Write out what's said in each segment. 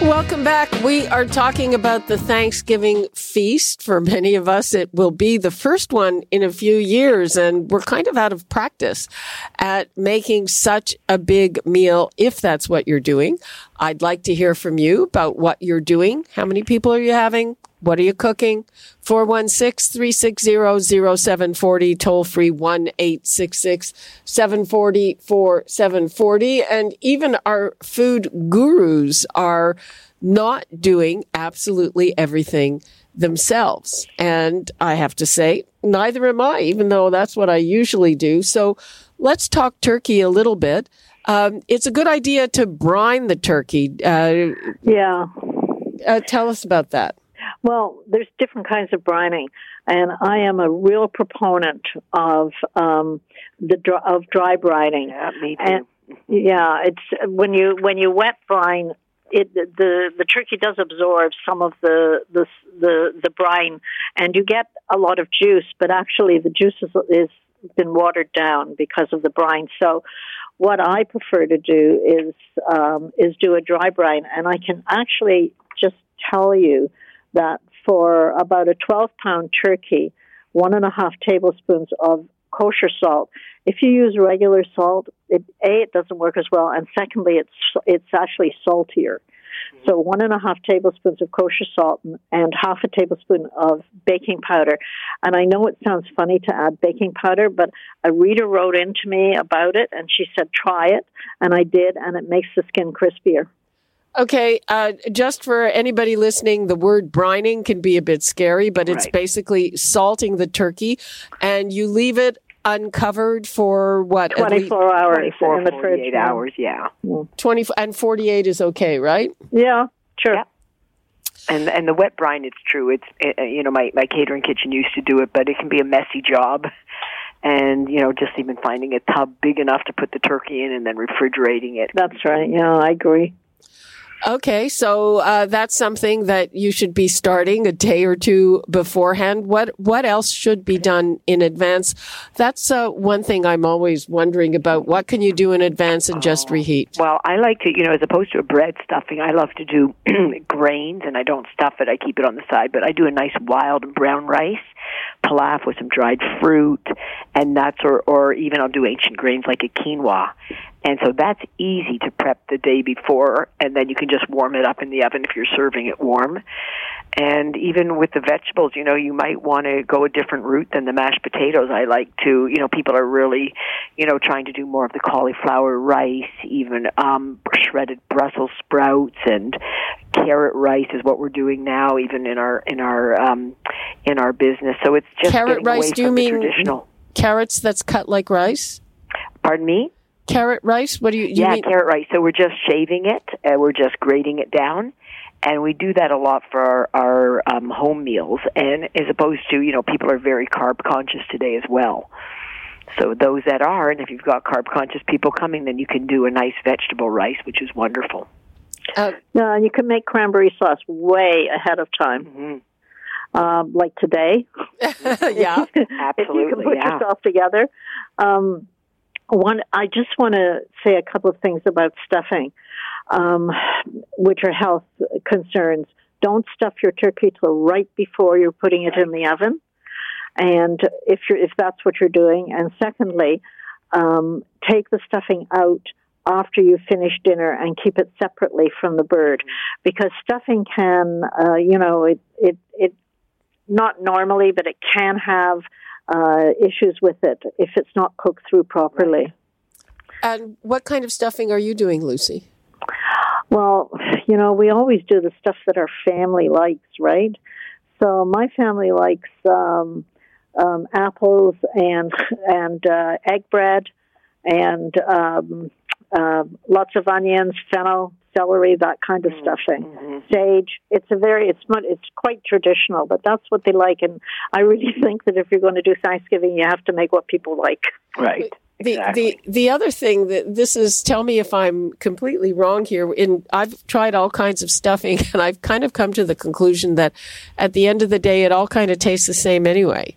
Welcome back. We are talking about the Thanksgiving feast. For many of us, it will be the first one in a few years, and we're kind of out of practice at making such a big meal if that's what you're doing. I'd like to hear from you about what you're doing. How many people are you having? What are you cooking? 416-360-0740, toll free 1-866-740-4740. And even our food gurus are not doing absolutely everything themselves. And I have to say, neither am I, even though that's what I usually do. So let's talk turkey a little bit. Um, it's a good idea to brine the turkey. Uh, yeah. Uh, tell us about that. Well, there's different kinds of brining, and I am a real proponent of um, the of dry brining. Yeah, me too. And, yeah, it's when you when you wet brine, it the the turkey does absorb some of the the the, the brine, and you get a lot of juice. But actually, the juice is, is been watered down because of the brine. So, what I prefer to do is um, is do a dry brine, and I can actually just tell you that for about a 12 pound turkey, one and a half tablespoons of kosher salt. If you use regular salt, it, a it doesn't work as well, and secondly, it's it's actually saltier. So one and a half tablespoons of kosher salt and half a tablespoon of baking powder. And I know it sounds funny to add baking powder, but a reader wrote into me about it, and she said try it, and I did, and it makes the skin crispier. Okay, uh, just for anybody listening, the word brining can be a bit scary, but it's Right. basically salting the turkey, and you leave it uncovered for what? at least 24 hours 24, in the fridge. 48 yeah. hours, yeah. Twenty and forty-eight is okay, right? Yeah, sure. Yeah. And and the wet brine, it's true. It's uh, you know my my catering kitchen used to do it, but it can be a messy job. And you know, just even finding a tub big enough to put the turkey in and then refrigerating it. That's right. Yeah, I agree. Okay, so uh, that's something that you should be starting a day or two beforehand. What what else should be done in advance? That's uh, one thing I'm always wondering about. What can you do in advance and just reheat? Well, I like to, you know, as opposed to a bread stuffing, I love to do grains, and I don't stuff it. I keep it on the side, but I do a nice wild brown rice pilaf with some dried fruit and nuts, or or even I'll do ancient grains like a quinoa. And so that's easy to prep the day before, and then you can just warm it up in the oven if you're serving it warm. And even with the vegetables, you know, you might want to go a different route than the mashed potatoes. I like to, you know, people are really, you know, trying to do more of the cauliflower rice, even um, shredded Brussels sprouts and carrot rice is what we're doing now, even in our in our um, in our business. So it's just Carrot rice, do you mean- traditional. Carrots that's cut like rice. Pardon me. Carrot rice. What do you? you yeah, mean? carrot rice. So we're just shaving it. Uh, we're just grating it down, and we do that a lot for our, our um, home meals. And as opposed to, you know, people are very carb conscious today as well. So those that are, and if you've got carb conscious people coming, then you can do a nice vegetable rice, which is wonderful. Uh, No, and you can make cranberry sauce way ahead of time, hmm um, like today. yeah. absolutely. if you can put yeah. yourself together. Um, one, I just want to say a couple of things about stuffing, um, which are health concerns. Don't stuff your turkey till right before you're putting it in the oven, and if you're if that's what you're doing. And secondly, um, take the stuffing out after you finish dinner and keep it separately from the bird, because stuffing can, uh, you know, it it it not normally, but it can have uh, issues with it if it's not cooked through properly. And what kind of stuffing are you doing, Lucy? Well, you know, we always do the stuff that our family likes, right? So my family likes um, um, apples and and uh, egg bread and um, uh, lots of onions, fennel, celery, that kind of stuffing. Mm-hmm. Sage. It's a very it's not it's quite traditional, but that's what they like. And I really think that if you're going to do Thanksgiving, you have to make what people like. Right. The, Exactly. the the other thing that this is tell me if I'm completely wrong here in I've tried all kinds of stuffing and I've kind of come to the conclusion that at the end of the day it all kind of tastes the same anyway.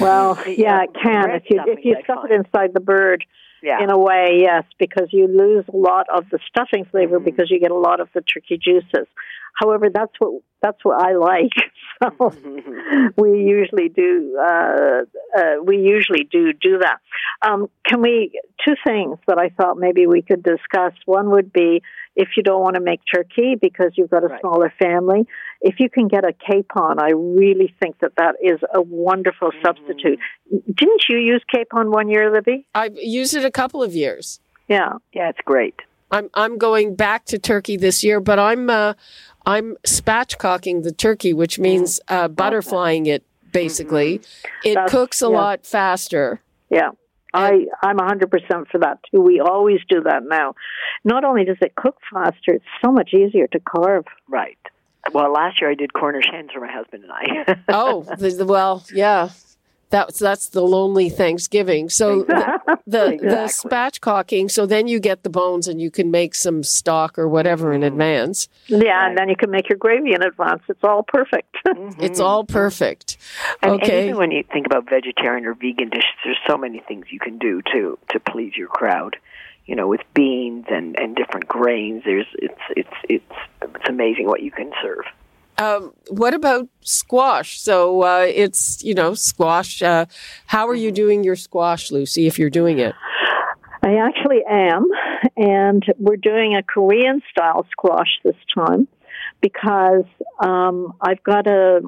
Well, yeah, it can if you if you stuff it inside the bird. Yeah. In a way, yes, because you lose a lot of the stuffing flavor Mm-hmm. because you get a lot of the turkey juices. However, that's what that's what I like. So Mm-hmm. we usually do uh, uh, we usually do do that. Um, can we two things that I thought maybe we could discuss? One would be if you don't want to make turkey because you've got a Right. smaller family, if you can get a capon, I really think that that is a wonderful Mm-hmm. substitute. Didn't you use capon one year, Libby? I've used it a couple of years. Yeah. Yeah, it's great. I'm I'm going back to turkey this year, but I'm uh, I'm spatchcocking the turkey, which means uh, butterflying it. Basically, it Mm-hmm. That's- cooks a yeah. lot faster. Yeah. I, I'm 100% for that too. We always do that now. Not only does it cook faster, it's so much easier to carve. Right. Well, last year I did Cornish hens for my husband and I. Oh, the, the, well, yeah. That's that's the lonely Thanksgiving. So the the, the Exactly. spatchcocking. So then you get the bones and you can make some stock or whatever Mm-hmm. in advance. Yeah, and then you can make your gravy in advance. It's all perfect. It's all perfect. And, and Okay. even when you think about vegetarian or vegan dishes, there's so many things you can do to to please your crowd. You know, with beans and and different grains, there's it's it's it's it's amazing what you can serve. Um, what about squash? So uh, it's you know squash. Uh, how are you doing your squash, Lucy? If you're doing it, I actually am, and we're doing a Korean style squash this time because um, I've got a,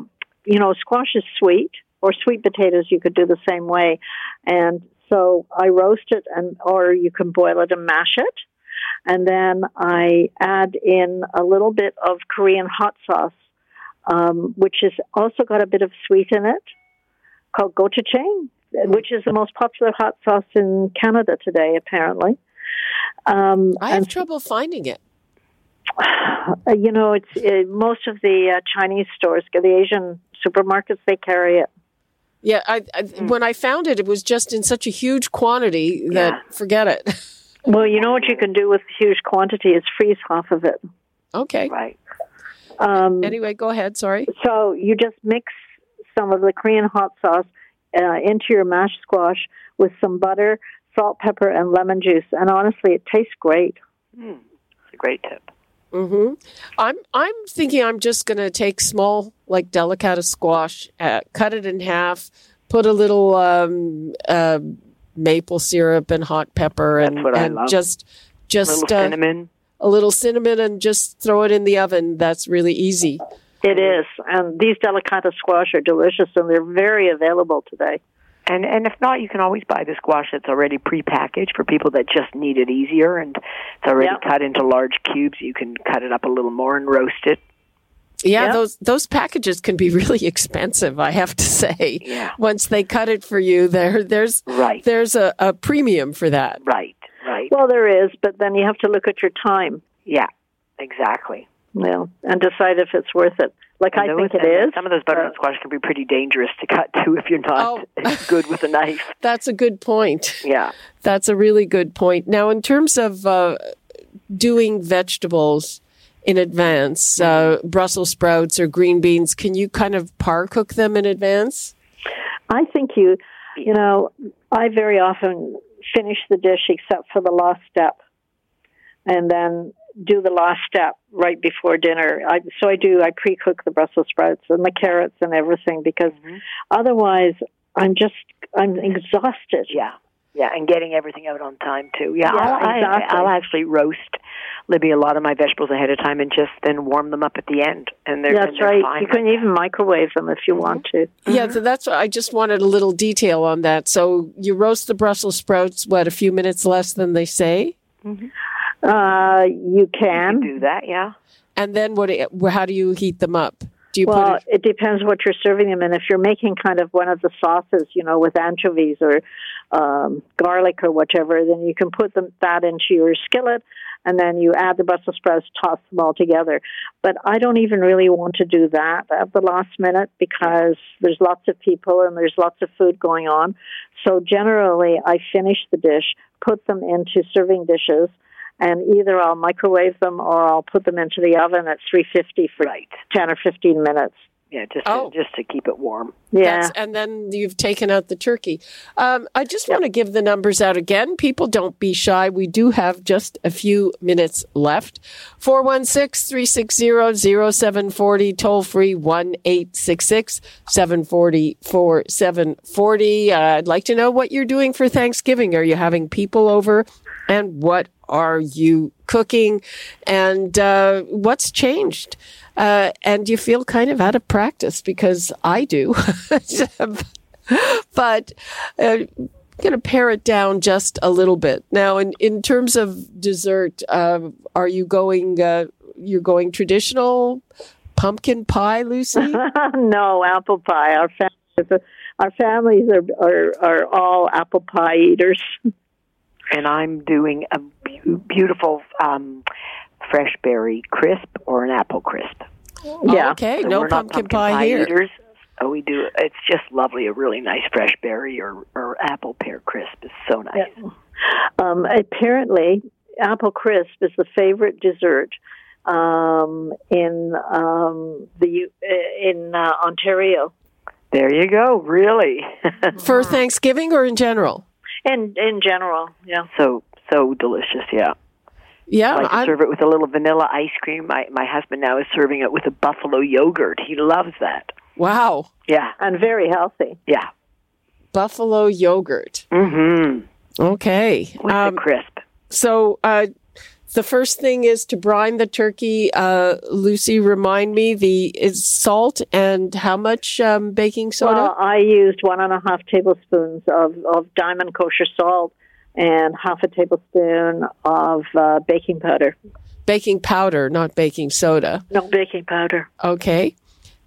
you know, squash is sweet, or sweet potatoes you could do the same way, and so I roast it, and or you can boil it and mash it, and then I add in a little bit of Korean hot sauce, um, which has also got a bit of sweet in it, called gochujang, which is the most popular hot sauce in Canada today, apparently. Um, I have and trouble finding it. you know, it's uh, most of the uh, Chinese stores, the Asian supermarkets, they carry it. Yeah, I, I, when I found it, it was just in such a huge quantity that Yeah. forget it. Well, you know what you can do with a huge quantity is freeze half of it. okay. Right. Um, Anyway, go ahead. Sorry. so you just mix some of the Korean hot sauce uh, into your mashed squash with some butter, salt, pepper, and lemon juice, and honestly, it tastes great. Mm, it's a great tip. Hmm I'm I'm thinking I'm just going to take small, like delicata squash, uh, cut it in half, put a little um, uh, maple syrup and hot pepper, and, and love. just A little uh, cinnamon. a little cinnamon, and just throw it in the oven. That's really easy. It is, and these delicata squash are delicious, and they're very available today. And and if not, you can always buy the squash that's already prepackaged for people that just need it easier, and it's already Yeah. cut into large cubes. You can cut it up a little more and roast it. Yeah, Yeah. those those packages can be really expensive. I have to say. Yeah. Once they cut it for you, there there's Right. there's a, a premium for that. Right. Right. Well, there is, but then you have to look at your time, yeah. Exactly. you know, and decide if it's worth it. Like And I think it and is. Some of those butternut uh, squash can be pretty dangerous to cut too if you're not Oh. good with a knife. That's a good point. Yeah. That's a really good point. Now, in terms of uh, doing vegetables in advance, uh, Brussels sprouts or green beans, can you kind of par cook them in advance? I think you, you know, I very often finish the dish except for the last step, and then do the last step right before dinner. I, so I do. I pre-cook the Brussels sprouts and the carrots and everything because mm-hmm. otherwise I'm just I'm exhausted. Yeah. Yeah, and getting everything out on time too. Yeah, Yeah, I'll, I, exactly. I'll actually roast Libby a lot of my vegetables ahead of time and just then warm them up at the end, and they're, That's and they're right. fine You like can even microwave them if you mm-hmm. want to. Yeah, so mm-hmm. that's I just wanted a little detail on that. So you roast the Brussels sprouts, what, a few minutes less than they say? Uh, you You can. do that. Yeah. And then what? How do you heat them up? Do you well, put it? it depends what you're serving them, and if you're making kind of one of the sauces, you know, with anchovies or um, garlic or whatever, then you can put them that into your skillet, and then you add the Brussels sprouts, toss them all together. But I don't even really want to do that at the last minute because there's lots of people and there's lots of food going on. So generally, I finish the dish, put them into serving dishes, and either I'll microwave them or I'll put them into the oven at 350 for Right. 10 or 15 minutes. Yeah, just Oh. to, just to keep it warm. Yeah. That's, and then you've taken out the turkey. Um, I just want to give the numbers out again. People don't be shy. We do have just a few minutes left. 416 360 0740, toll free 1 866 740 4740. Uh, I'd like to know what you're doing for Thanksgiving. Are you having people over? And what are you cooking? And uh, what's changed? Uh, and you feel kind of out of practice because I do. but uh, going to pare it down just a little bit. Now, in, in terms of dessert, uh, are you going, uh, you're going traditional pumpkin pie, Lucy? no, apple pie. Our families, our families are, are, are all apple pie eaters. And I'm doing a beautiful um, fresh berry crisp or an apple crisp. yeah. okay, So no we're pumpkin, pie, here. eaters. So we do. It's just lovely. A really nice fresh berry or, or apple pear crisp is so nice. Yeah. Um, apparently, apple crisp is the favorite dessert um, in um, the uh, in uh, Ontario. There you go. Really. For Thanksgiving or in general? In in general, yeah. so so delicious. Yeah. Yeah, I like to serve it with a little vanilla ice cream. My my husband now is serving it with a buffalo yogurt. He loves that. wow. Yeah. And very healthy. Yeah. Buffalo yogurt. Mm-hmm. Okay. With Um, the crisp. So uh, the first thing is to brine the turkey. Uh, Lucy, remind me the is salt and how much um, baking soda? Well, I used one and a half tablespoons of, of diamond kosher salt and half a tablespoon of uh, baking powder. baking powder, not baking soda. No baking powder. Okay.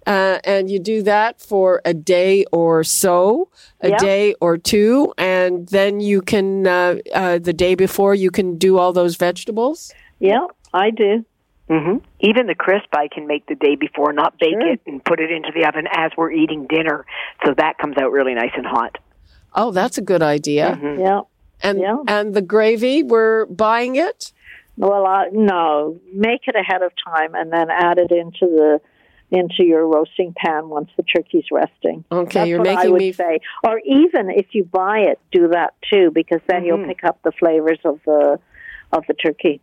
Uh, and you do that for a day or so, a Yeah. day or two, and then you can, uh, uh, the day before, you can do all those vegetables. Yeah, I do. Mm-hmm. Even the crisp I can make the day before, not bake Sure. it and put it into the oven as we're eating dinner, so that comes out really nice and hot. Oh, that's a good idea. Mhm. Yeah. And Yeah. and the gravy, we're buying it. Well, uh, no, make it ahead of time and then add it into the into your roasting pan once the turkey's resting. Okay, That's you're what I making would me. say. Or even if you buy it, do that too, because then you'll Mhm. pick up the flavors of the of the turkey.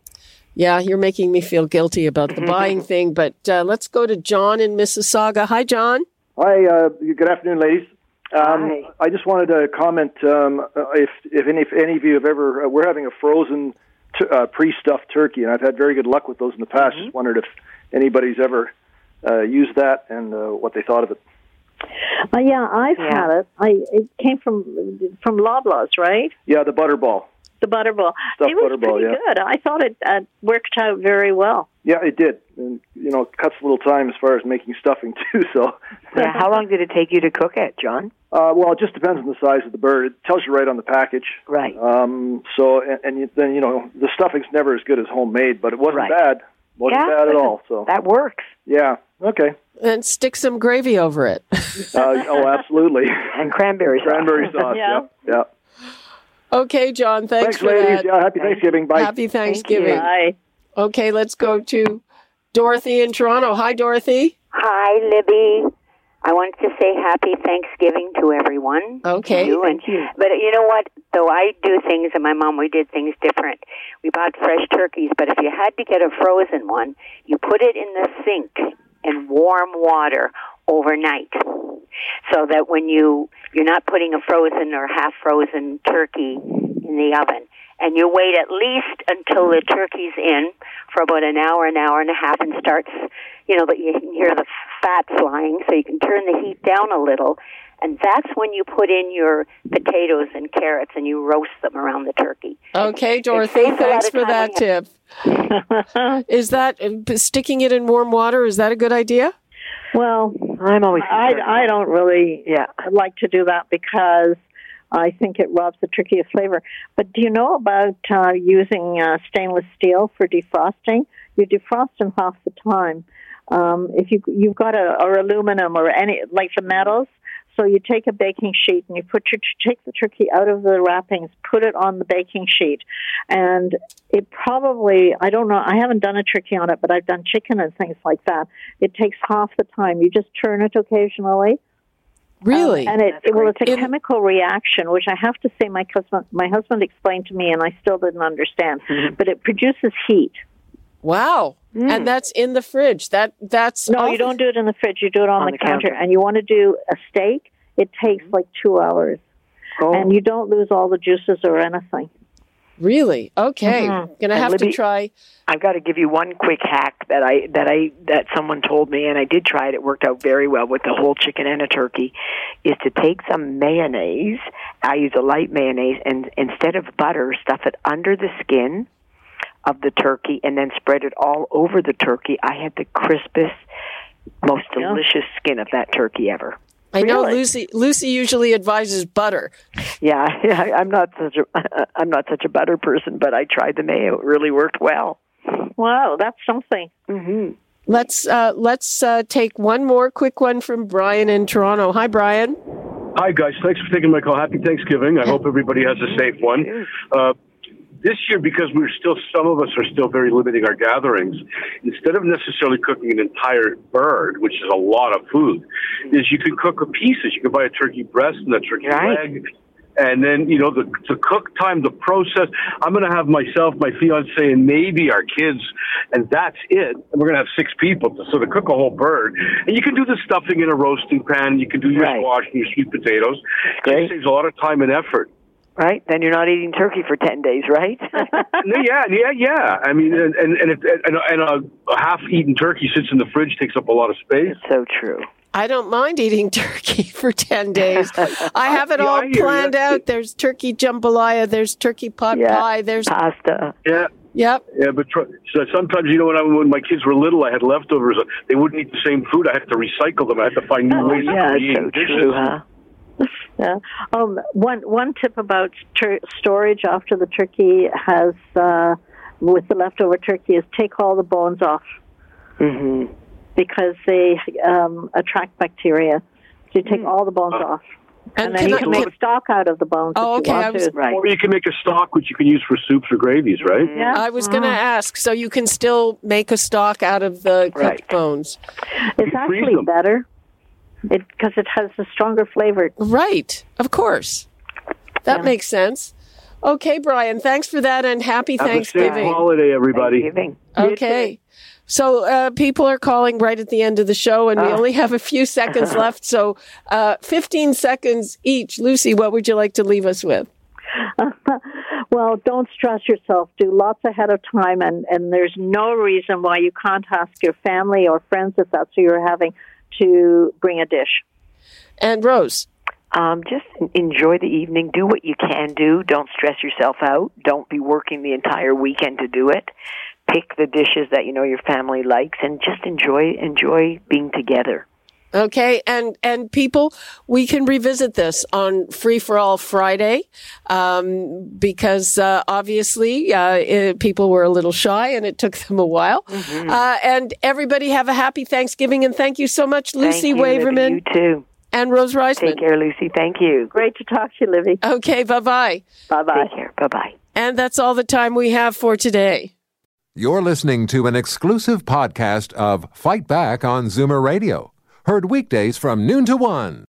Yeah, you're making me feel guilty about the buying thing. But uh, let's go to John in Mississauga. Hi, John. Hi, uh, good afternoon, ladies. Um, Hi. I just wanted to comment um, uh, if if any, if any of you have ever uh, we're having a frozen t- uh, pre-stuffed turkey, and I've had very good luck with those in the past. Just wondered if anybody's ever uh, used that and uh, what they thought of it. Uh, yeah, I've Yeah. had it. I it came from from Loblaws, right? Yeah, the butterball. The butterball. Stuffed it was butterball, pretty yeah. good. I thought it uh, worked out very well. Yeah, it did. And, you know, it cuts a little time as far as making stuffing too. So, Yeah. How long did it take you to cook it, John? uh, well, it just depends on the size of the bird. It tells you right on the package. Right. Um, so, and, and you, then you know the stuffing's never as good as homemade, but it wasn't Right. bad. wasn't Yeah, bad at all. So, That works. yeah, okay. And stick some gravy over it. Uh, oh, absolutely. And cranberry sauce. Cranberry sauce. Yeah. Yeah. yeah. okay, John. Thanks, Thanks, for ladies. that. Yeah. Happy Thanksgiving. Bye. Happy Thanksgiving. Bye. Okay, let's go to Dorothy in Toronto. Hi, Dorothy. Hi, Libby. I wanted to say happy Thanksgiving to everyone. Okay. To you and, But you know what? Though I do things, and my mom, we did things different. We bought fresh turkeys, but if you had to get a frozen one, you put it in the sink in warm water overnight, so that when you you're not putting a frozen or half frozen turkey in the oven, and you wait at least until the turkey's in for about an hour, an hour and a half, and starts, you know, that you can hear the fat flying, so you can turn the heat down a little, and that's when you put in your potatoes and carrots and you roast them around the turkey. Okay, Dorothy. saves a lot Thanks for that tip. Is that uh, sticking it in warm water? Is that a good idea? Well, I'm always I. I don't really Yeah. like to do that because I think it robs the turkey of flavor. But do you know about uh, using uh, stainless steel for defrosting? You defrost them half the time. Um, if you you've got a or aluminum or any like the metals, so you take a baking sheet and you put your take the turkey out of the wrappings, put it on the baking sheet, and it probably I don't know I haven't done a turkey on it, but I've done chicken and things like that. It takes half the time. You just turn it occasionally. Really? Um, and it, it well, it's a In- chemical reaction, which I have to say, my husband, my husband explained to me, and I still didn't understand. Mm-hmm. But it produces heat. Wow. And that's in the fridge. That that's Mm. No, you don't do it in the fridge. You do it on, On the, the counter. counter. And you want to do a steak, it takes like two hours, Oh. and you don't lose all the juices or anything. Really? Okay. Mhm. Gonna And have to try. I've got to give you one quick hack that I that I that someone told me, and I did try it. It worked out very well with the whole chicken and a turkey. Is to take some mayonnaise. I use a light mayonnaise, and instead of butter, stuff it under the skin of the turkey, and then spread it all over the turkey. I had the crispest, most Yeah. delicious skin of that turkey ever. I know Really? Lucy. Lucy usually advises butter. Yeah, yeah. I'm not such a I'm not such a butter person, but I tried the mayo. It really worked well. Wow, that's something. hmm Let's uh, let's uh, take one more quick one from Brian in Toronto. Hi, Brian. Hi, guys. Thanks for taking my call. Happy Thanksgiving. I hope everybody has a safe one. Uh, this year, because we're still, some of us are still very limiting our gatherings, instead of necessarily cooking an entire bird, which is a lot of food, is you can cook pieces. You can buy a turkey breast and a turkey Right. leg. And then, you know, the, the cook time, the process. I'm going to have myself, my fiance, and maybe our kids, and that's it. And we're going to have six people to sort of cook a whole bird. And you can do the stuffing in a roasting pan. You can do your Right. squash and your sweet potatoes. Great. It saves a lot of time and effort. Right? Then you're not eating turkey for ten days, right? No, yeah, yeah, yeah. I mean, and and and, if, and, and a, a half-eaten turkey sits in the fridge, takes up a lot of space. so true. I don't mind eating turkey for 10 days. I have it Yeah, all planned you. out. There's turkey jambalaya, there's turkey pot Yeah. pie, there's, Pasta. Yeah, yep. yeah. But tr- so sometimes, you know, when I when my kids were little, I had leftovers. They wouldn't eat the same food. I had to recycle them. I had to find new Oh, ways yeah, of it's creating so dishes. true, huh? Yeah. Um, one one tip about tur- storage after the turkey has uh, with the leftover turkey is take all the bones off mm-hmm. because they um, attract bacteria. So you take all the bones off, and, then you I- can make stock out of the bones. Oh, okay, You I was- Right. Or you can make a stock, which you can use for soups or gravies, right? Yeah. I was going to ask, so you can still make a stock out of the cooked Right. bones. It's You freeze actually them. better because it, has a stronger flavor. Right, of course. That Yeah. makes sense. Okay, Brian, thanks for that and happy Have a safe Thanksgiving. holiday, everybody. Thanksgiving. Okay. So uh, people are calling right at the end of the show, and we only have a few seconds left. So, uh, 15 seconds each. Lucy, what would you like to leave us with? well, don't stress yourself. Do lots ahead of time, and, and there's no reason why you can't ask your family or friends, if that's who you're having, to bring a dish. And Rose. Um, just enjoy the evening. Do what you can do. Don't stress yourself out. Don't be working the entire weekend to do it. Pick the dishes that you know your family likes, and just enjoy enjoy being together. Okay, and and people, we can revisit this on Free for All Friday, um, because uh, obviously uh, it, people were a little shy and it took them a while. Uh, and everybody have a happy Thanksgiving, and thank you so much, Lucy Thank you, Libby. Waverman You too. and Rose Reisman. Take care, Lucy. Thank you. Great to talk to you, Livy. Okay, bye bye. Bye bye. Take care. Bye bye. And that's all the time we have for today. You're listening to an exclusive podcast of Fight Back on Zoomer Radio. Heard weekdays from noon to one.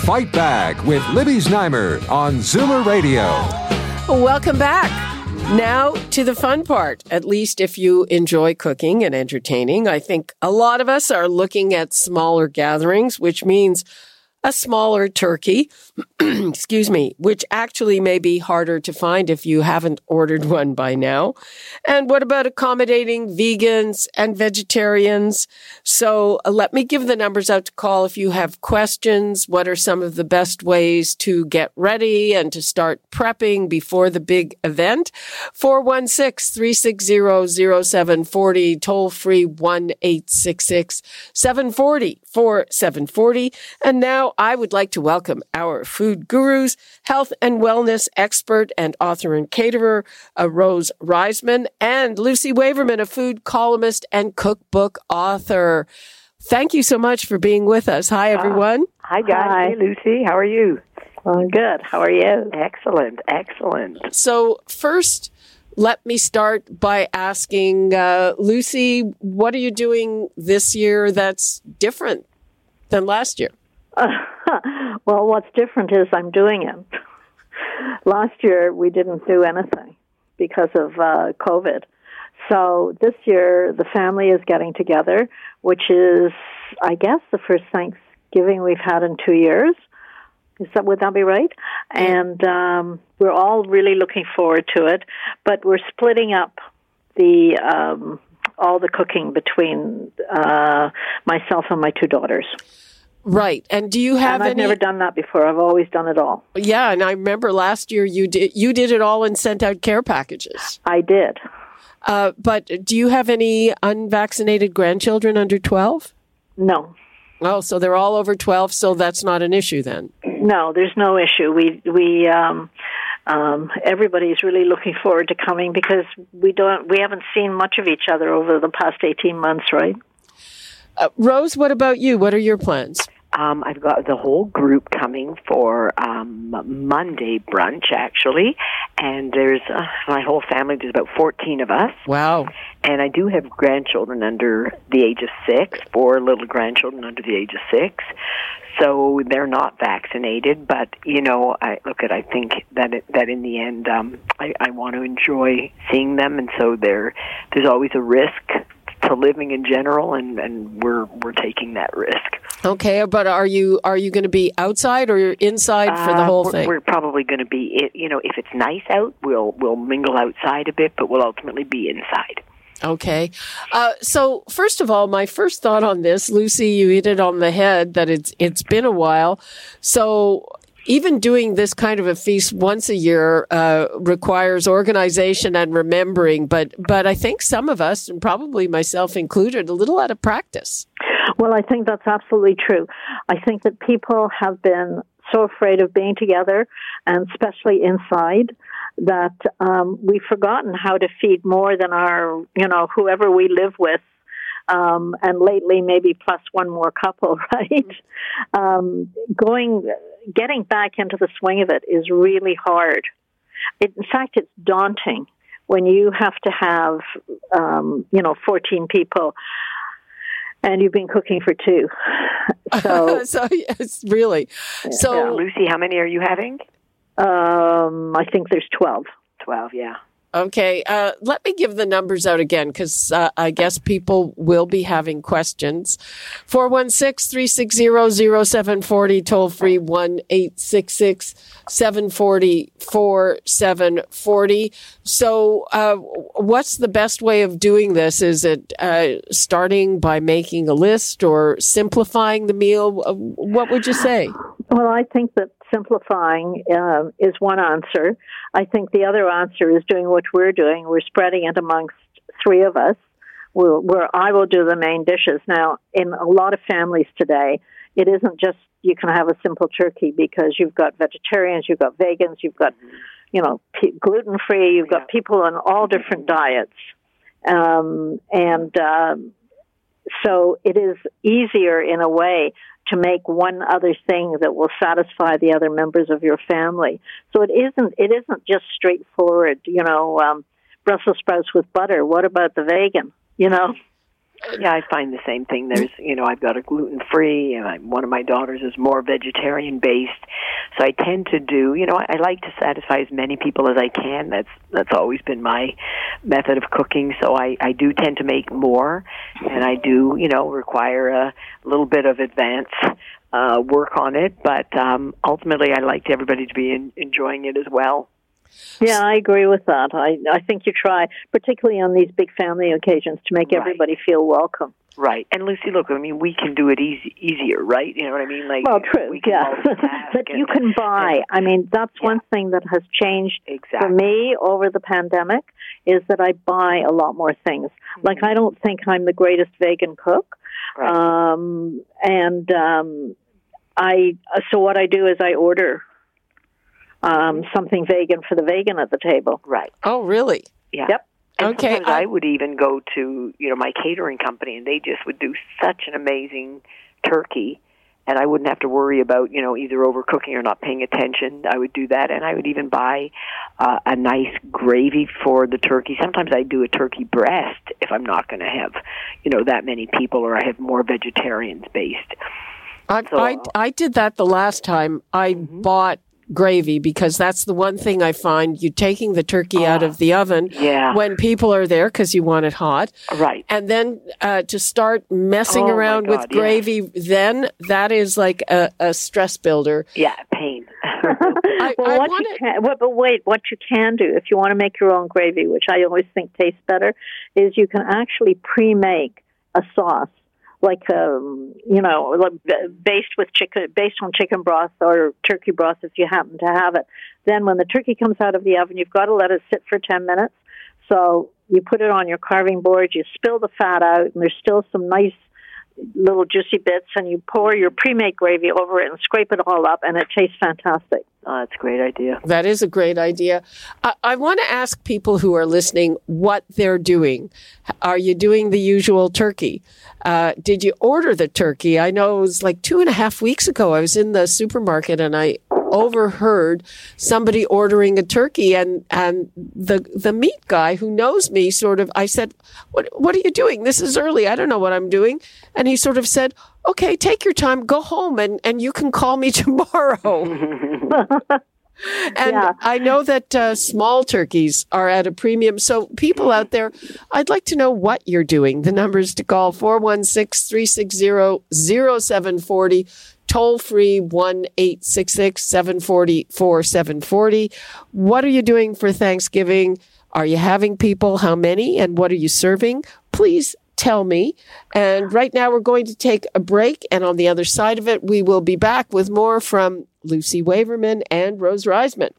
Fight Back with Libby Znaimer on Zoomer Radio. Welcome back. Now to the fun part, at least if you enjoy cooking and entertaining. I think a lot of us are looking at smaller gatherings, which means a smaller turkey, excuse me, which actually may be harder to find if you haven't ordered one by now. And what about accommodating vegans and vegetarians? So uh, let me give the numbers out to call if you have questions. What are some of the best ways to get ready and to start prepping before the big event? 416 360 0740, toll free 1 866 740 4740. And now I would like to welcome our food gurus, health and wellness expert and author and caterer, uh, Rose Reisman, and Lucy Waverman, a food columnist and cookbook author. Thank you so much for being with us. Hi, everyone. Uh, hi, guys. Hi. Hey, Lucy. How are you? Well, good. How are you? Excellent. Excellent. So, first, let me start by asking uh, Lucy, what are you doing this year that's different than last year? Uh, well, what's different is I'm doing it. Last year we didn't do anything because of uh, COVID. So this year the family is getting together, which is, I guess, the first Thanksgiving we've had in two years. Is that would that be right? And um, we're all really looking forward to it, but we're splitting up the um, all the cooking between uh, myself and my two daughters. Right. And do you have and I've any? never done that before. I've always done it all. Yeah, and I remember last year you did you did it all and sent out care packages. I did. Uh, but do you have any unvaccinated grandchildren under twelve? No. Oh, so they're all over twelve, so that's not an issue then. No, there's no issue. We we um, um, everybody's really looking forward to coming because we don't we haven't seen much of each other over the past eighteen months, right? Uh, Rose, what about you? What are your plans? Um, I've got the whole group coming for um, Monday brunch, actually, and there's uh, my whole family. There's about 14 of us. Wow. And I do have grandchildren under the age of six, four little grandchildren under the age of six. So they're not vaccinated, but you know, I look at. I think that it, that in the end, um, I, I want to enjoy seeing them, and so there, there's always a risk to living in general, and, and we're we're taking that risk. Okay, but are you are you going to be outside or inside for the Uh, whole we're, thing? We're probably going to be, it- you know, if it's nice out, we'll we'll mingle outside a bit, but we'll ultimately be inside. Okay. Uh, so first of all, my first thought on this, Lucy, you hit it on the head that it's it's been a while. So even doing this kind of a feast once a year uh, requires organization and remembering. But but I think some of us, and probably myself included, a little out of practice. Well, I think that's absolutely true. I think that people have been so afraid of being together, and especially inside, that um, we've forgotten how to feed more than our, you know, whoever we live with. Um, and lately, maybe plus one more couple, right? Um, going, getting back into the swing of it is really hard. It, in fact, it's daunting when you have to have, um, you know, 14 people and you've been cooking for two. So, so yes, really. So Lucy, how many are you having? um, I think there's 12. Twelve, yeah. Okay, uh, let me give the numbers out again because uh, I guess people will be having questions. 416-360-0740, toll free 1-866-740-4740. So, uh, what's the best way of doing this? Is it uh, starting by making a list or simplifying the meal? Uh, What would you say? Well, I think that simplifying um, is one answer. I think the other answer is doing what we're doing. We're spreading it amongst three of us, where, where I will do the main dishes. Now, in a lot of families today, it isn't just you can have a simple turkey because you've got vegetarians, you've got vegans, you've got you know p- gluten free, you've got people on all different diets, um, and um, so it is easier in a way to make one other thing that will satisfy the other members of your family. So it isn't it isn't just straightforward, you know, um, Brussels sprouts with butter. What about the vegan? You know, Yeah, I find the same thing. There's, you know, I've got a gluten free, and I'm, one of my daughters is more vegetarian based. So I tend to do, you know, I, I like to satisfy as many people as I can. That's that's always been my method of cooking. So I I do tend to make more, and I do, you know, require a little bit of advance uh, work on it. But um, ultimately, I like everybody to be in, enjoying it as well. Yeah, I agree with that. I I think you try, particularly on these big family occasions, to make Right. everybody feel welcome. Right. And Lucy, look, I mean, we can do it easy, easier, right? You know what I mean? Like, Well, true, we can yeah. but you can buy. and- I mean, that's Yeah. one thing that has changed exactly. for me over the pandemic is that I buy a lot more things. Like I don't think I'm the greatest vegan cook. Right. Um and um I so what I do is I order um something vegan for the vegan at the table. right. Oh, really? Yeah. Yep. And Okay, sometimes I- I, would even go to, you know, my catering company and they just would do such an amazing turkey and I wouldn't have to worry about, you know, either overcooking or not paying attention. I would do that and I would even buy uh, a nice gravy for the turkey. Sometimes I do a turkey breast if I'm not going to have, you know, that many people or I have more vegetarians based. I, So- I, I did that the last time. I bought gravy because that's the one thing I find you taking the turkey out of the oven Yeah. when people are there because you want it hot. Right. And then uh, to start messing Oh, around with God, yeah. gravy, then that is like a, a stress builder. Yeah, pain. I, well, I what you can, what, but wait, what you can do if you want to make your own gravy, which I always think tastes better, is you can actually pre-make a sauce, like um, you know, based with chicken, based on chicken broth or turkey broth, if you happen to have it. Then, when the turkey comes out of the oven, you've got to let it sit for ten minutes. So you put it on your carving board, you spill the fat out, and there's still some nice little juicy bits, and you pour your pre-made gravy over it and scrape it all up, and it tastes fantastic. Oh, that's a great idea. That is a great idea. I, I want to ask people who are listening what they're doing. Are you doing the usual turkey? Uh, did you order the turkey? I know it was like two and a half weeks ago. I was in the supermarket and I overheard somebody ordering a turkey and and the the meat guy who knows me sort of I said what what are you doing this is early I don't know what I'm doing and he sort of said okay take your time go home and and you can call me tomorrow and Yeah. I know that uh, small turkeys are at a premium. So, people out there, I'd like to know what you're doing. The numbers to call 416 360 0740, toll free 1 866 740 4740. What are you doing for Thanksgiving? Are you having people? How many? And what are you serving? Please tell me. And right now we're going to take a break. And on the other side of it, we will be back with more from Lucy Waverman and Rose Reisman.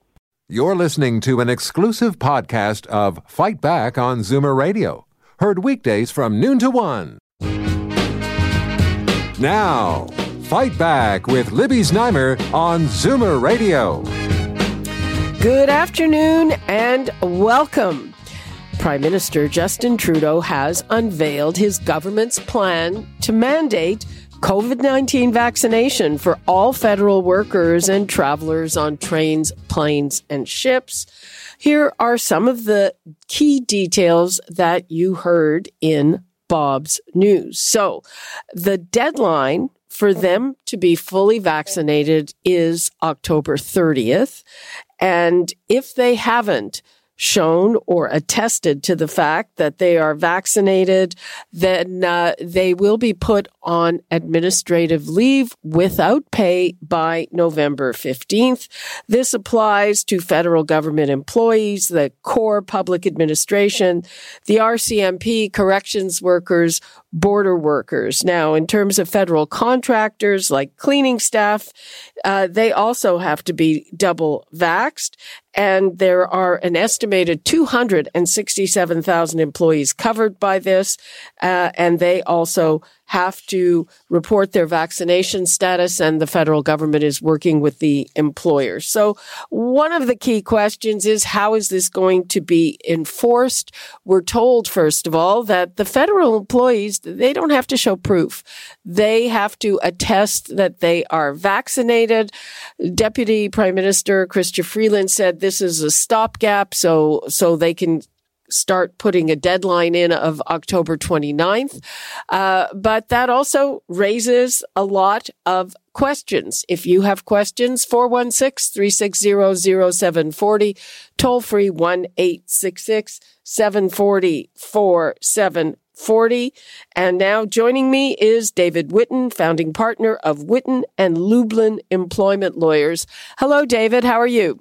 You're listening to an exclusive podcast of Fight Back on Zoomer Radio, heard weekdays from noon to one. Now, Fight Back with Libby Znaimer on Zoomer Radio. Good afternoon and welcome. Prime Minister Justin Trudeau has unveiled his government's plan to mandate COVID 19 vaccination for all federal workers and travelers on trains, planes, and ships. Here are some of the key details that you heard in Bob's news. So, the deadline for them to be fully vaccinated is October 30th. And if they haven't shown or attested to the fact that they are vaccinated, then uh, they will be put on administrative leave without pay by November 15th. This applies to federal government employees, the core public administration, the RCMP, corrections workers, border workers. Now, in terms of federal contractors like cleaning staff, uh, they also have to be double vaxxed. And there are an estimated 267,000 employees covered by this. Uh, and they also have to report their vaccination status and the federal government is working with the employers. So one of the key questions is how is this going to be enforced? We're told, first of all, that the federal employees, they don't have to show proof. They have to attest that they are vaccinated. Deputy Prime Minister Chrystia Freeland said this is a stopgap so, so they can start putting a deadline in of October 29th. Uh, but that also raises a lot of questions. If you have questions, 416-360-0740, toll free 1-866-740-4740. 40. And now joining me is David Whitten, founding partner of Whitten and Lublin Employment Lawyers. Hello, David. How are you?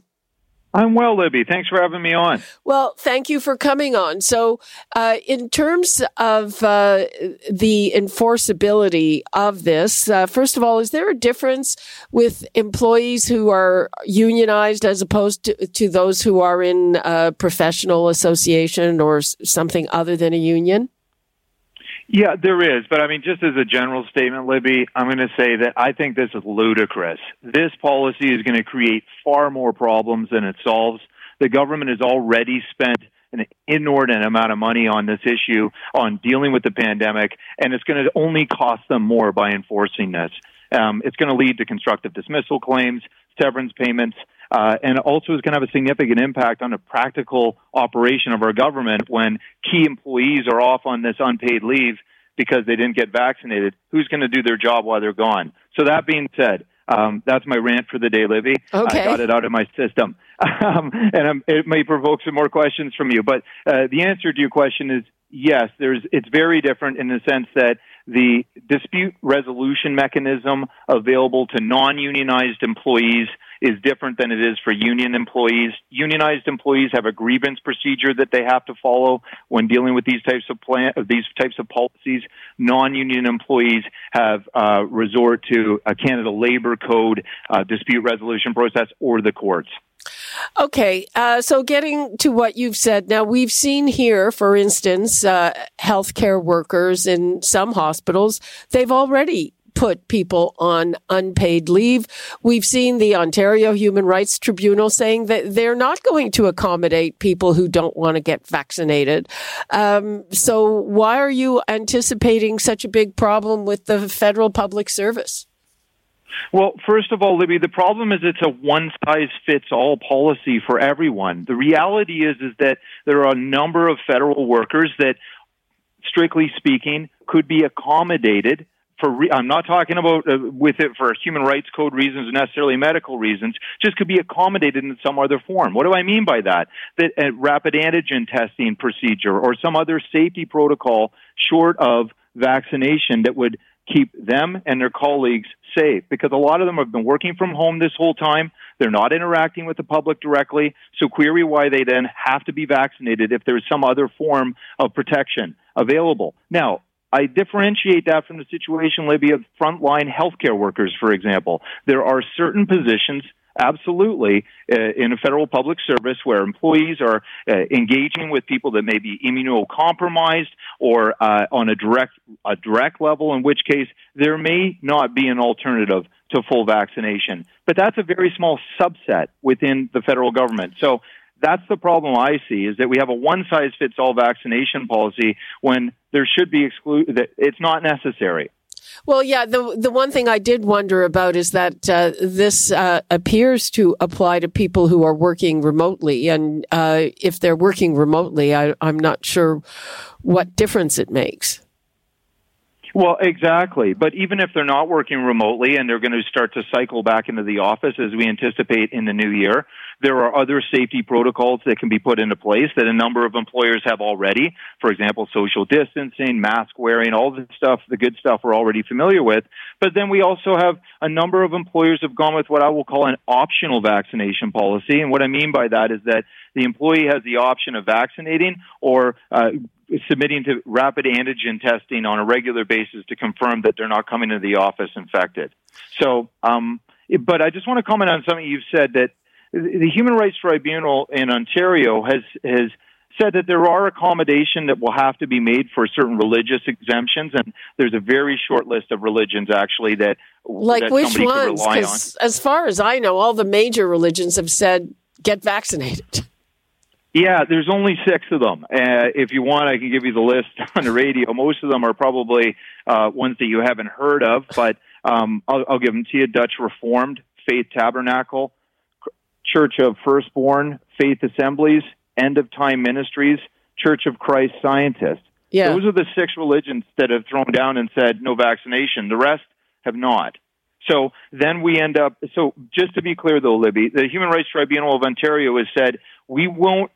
I'm well, Libby. Thanks for having me on. Well, thank you for coming on. So, uh, in terms of uh, the enforceability of this, uh, first of all, is there a difference with employees who are unionized as opposed to, to those who are in a professional association or something other than a union? Yeah, there is. But I mean, just as a general statement, Libby, I'm going to say that I think this is ludicrous. This policy is going to create far more problems than it solves. The government has already spent an inordinate amount of money on this issue, on dealing with the pandemic, and it's going to only cost them more by enforcing this. Um, it's going to lead to constructive dismissal claims, severance payments, uh, and also is going to have a significant impact on the practical operation of our government when key employees are off on this unpaid leave because they didn't get vaccinated. Who's going to do their job while they're gone? So that being said, um, that's my rant for the day, Libby. Okay. I got it out of my system. Um, and um, it may provoke some more questions from you. But uh, the answer to your question is yes, there's, it's very different in the sense that the dispute resolution mechanism available to non-unionized employees is different than it is for union employees. Unionized employees have a grievance procedure that they have to follow when dealing with these types of plan these types of policies. Non-union employees have uh, resort to a Canada Labor Code uh, dispute resolution process or the courts. Okay, uh, so getting to what you've said, now we've seen here, for instance, uh, healthcare workers in some hospitals, they've already put people on unpaid leave. We've seen the Ontario Human Rights Tribunal saying that they're not going to accommodate people who don't want to get vaccinated. Um, so why are you anticipating such a big problem with the federal public service? Well, first of all, Libby, the problem is it's a one size fits all policy for everyone. The reality is is that there are a number of federal workers that strictly speaking could be accommodated for re- I'm not talking about uh, with it for human rights code reasons or necessarily medical reasons, just could be accommodated in some other form. What do I mean by that? That a rapid antigen testing procedure or some other safety protocol short of vaccination that would keep them and their colleagues safe because a lot of them have been working from home this whole time. They're not interacting with the public directly. So query why they then have to be vaccinated if there's some other form of protection available. Now, I differentiate that from the situation, Libby, of frontline healthcare workers, for example. There are certain positions absolutely uh, in a federal public service where employees are uh, engaging with people that may be immunocompromised or uh, on a direct a direct level in which case there may not be an alternative to full vaccination but that's a very small subset within the federal government so that's the problem I see is that we have a one size fits all vaccination policy when there should be exclude that it's not necessary. Well, yeah, the the one thing I did wonder about is that uh, this uh, appears to apply to people who are working remotely, and uh, if they're working remotely, I, I'm not sure what difference it makes. Well, exactly. But even if they're not working remotely and they're going to start to cycle back into the office as we anticipate in the new year, there are other safety protocols that can be put into place that a number of employers have already. For example, social distancing, mask wearing, all the stuff, the good stuff we're already familiar with. But then we also have a number of employers have gone with what I will call an optional vaccination policy. And what I mean by that is that the employee has the option of vaccinating or uh, submitting to rapid antigen testing on a regular basis to confirm that they're not coming to the office infected. So, um, but I just want to comment on something you've said that the Human Rights Tribunal in Ontario has has said that there are accommodation that will have to be made for certain religious exemptions, and there's a very short list of religions actually that like that which ones? Because as far as I know, all the major religions have said get vaccinated. Yeah, there's only six of them. Uh, if you want, I can give you the list on the radio. Most of them are probably uh, ones that you haven't heard of, but um, I'll, I'll give them to you. Dutch Reformed, Faith Tabernacle, Church of Firstborn, Faith Assemblies, End of Time Ministries, Church of Christ scientists. Yeah. Those are the six religions that have thrown down and said no vaccination. The rest have not. So then we end up. So just to be clear, though, Libby, the Human Rights Tribunal of Ontario has said we won't,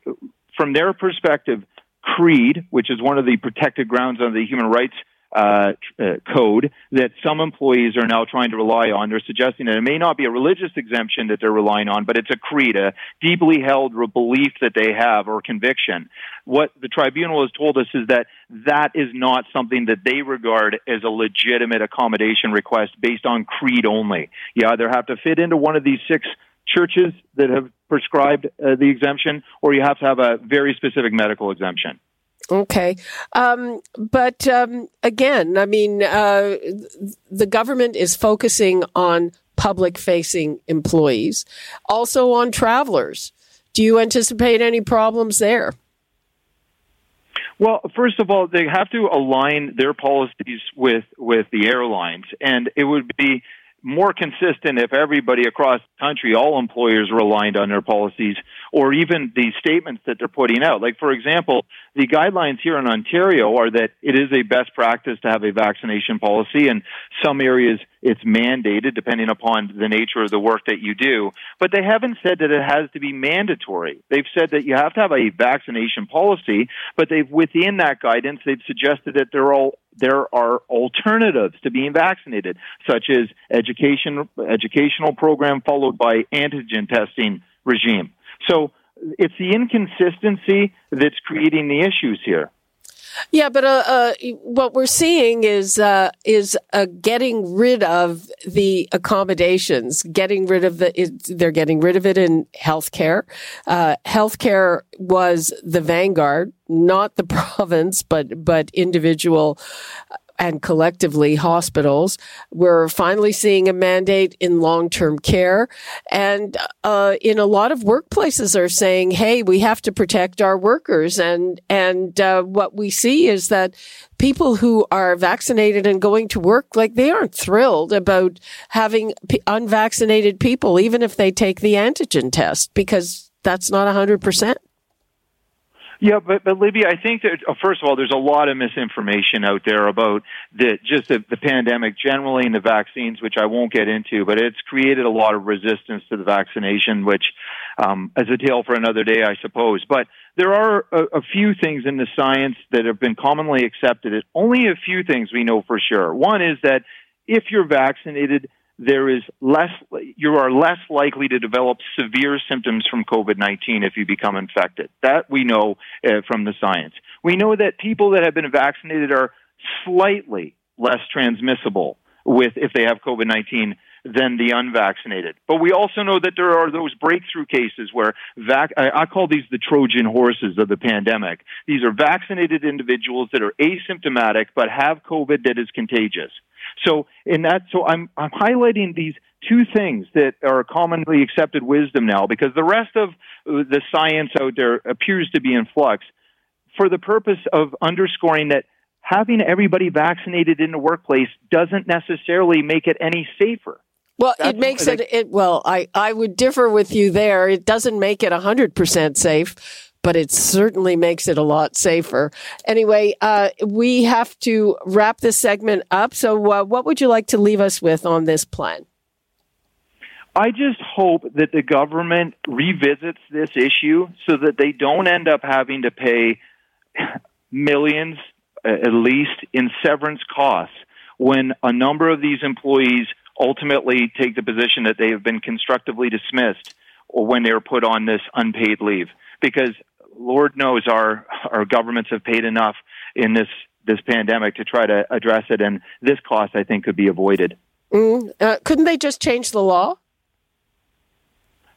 from their perspective, creed, which is one of the protected grounds under the Human Rights uh, uh, code that some employees are now trying to rely on. They're suggesting that it may not be a religious exemption that they're relying on, but it's a creed, a deeply held belief that they have or conviction. What the tribunal has told us is that that is not something that they regard as a legitimate accommodation request based on creed only. You either have to fit into one of these six churches that have prescribed uh, the exemption, or you have to have a very specific medical exemption. Okay. Um, but um, again, I mean, uh, the government is focusing on public facing employees, also on travelers. Do you anticipate any problems there? Well, first of all, they have to align their policies with, with the airlines, and it would be more consistent if everybody across the country, all employers were aligned on their policies or even the statements that they're putting out. Like, for example, the guidelines here in Ontario are that it is a best practice to have a vaccination policy. In some areas, it's mandated depending upon the nature of the work that you do. But they haven't said that it has to be mandatory. They've said that you have to have a vaccination policy, but they've, within that guidance, they've suggested that they're all there are alternatives to being vaccinated, such as education, educational program followed by antigen testing regime. So it's the inconsistency that's creating the issues here. Yeah, but uh, uh, what we're seeing is uh, is uh, getting rid of the accommodations, getting rid of the. It, they're getting rid of it in healthcare. Uh, healthcare was the vanguard, not the province, but but individual and collectively hospitals. We're finally seeing a mandate in long-term care. And uh, in a lot of workplaces are saying, hey, we have to protect our workers. And, and uh, what we see is that people who are vaccinated and going to work, like they aren't thrilled about having unvaccinated people, even if they take the antigen test, because that's not 100%. Yeah, but but Libby, I think that uh, first of all, there's a lot of misinformation out there about the just the, the pandemic generally and the vaccines, which I won't get into. But it's created a lot of resistance to the vaccination, which um, is a tale for another day, I suppose. But there are a, a few things in the science that have been commonly accepted. It only a few things we know for sure. One is that if you're vaccinated, there is less, you are less likely to develop severe symptoms from COVID-19 if you become infected. That we know uh, from the science. We know that people that have been vaccinated are slightly less transmissible with, if they have COVID-19 than the unvaccinated. But we also know that there are those breakthrough cases where vac- I call these the Trojan horses of the pandemic. These are vaccinated individuals that are asymptomatic but have COVID that is contagious. So in that, so I'm I'm highlighting these two things that are commonly accepted wisdom now because the rest of uh, the science out there appears to be in flux for the purpose of underscoring that having everybody vaccinated in the workplace doesn't necessarily make it any safer. Well, That's it makes it, it, well, I, I would differ with you there. It doesn't make it 100% safe, but it certainly makes it a lot safer. Anyway, uh, we have to wrap this segment up. So, uh, what would you like to leave us with on this plan? I just hope that the government revisits this issue so that they don't end up having to pay millions, at least, in severance costs when a number of these employees ultimately take the position that they have been constructively dismissed or when they're put on this unpaid leave. Because Lord knows our our governments have paid enough in this this pandemic to try to address it, and this cost I think could be avoided. Mm, uh, couldn't they just change the law?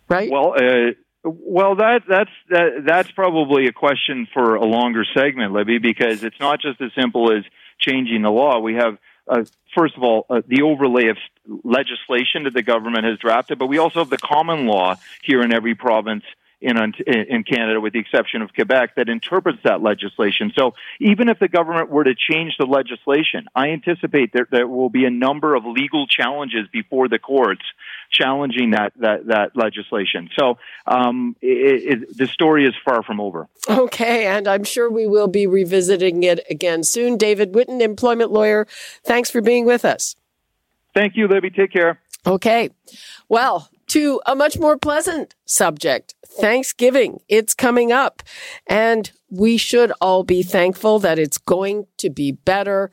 Right. Well, uh, well, that that's that, that's probably a question for a longer segment, Libby, because it's not just as simple as changing the law. We have uh, first of all, uh, the overlay of legislation that the government has drafted, but we also have the common law here in every province in in Canada, with the exception of Quebec, that interprets that legislation. So even if the government were to change the legislation, I anticipate that there will be a number of legal challenges before the courts challenging that that, that legislation. So um, it, it, the story is far from over. Okay, and I'm sure we will be revisiting it again soon. David Whitten, employment lawyer, thanks for being with us. Thank you, Libby. Take care. Okay. Well, to a much more pleasant subject. Thanksgiving. It's coming up and we should all be thankful that it's going to be better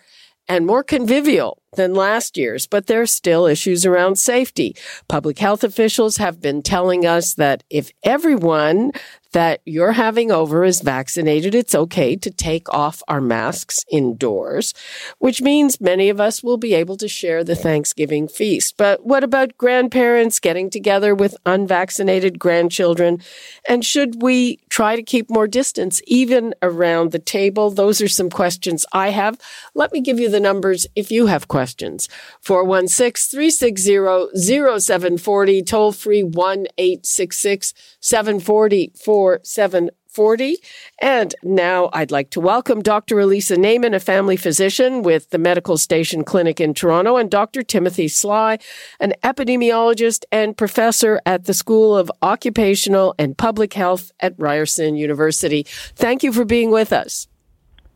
and more convivial than last year's, but there are still issues around safety. Public health officials have been telling us that if everyone that you're having over is vaccinated, it's okay to take off our masks indoors, which means many of us will be able to share the Thanksgiving feast. But what about grandparents getting together with unvaccinated grandchildren? And should we try to keep more distance even around the table? Those are some questions I have. Let me give you the numbers if you have questions. 416 360 0740, toll free 1 866 740 4740. And now I'd like to welcome Dr. Alisa Naiman, a family physician with the Medical Station Clinic in Toronto, and Dr. Timothy Sly, an epidemiologist and professor at the School of Occupational and Public Health at Ryerson University. Thank you for being with us.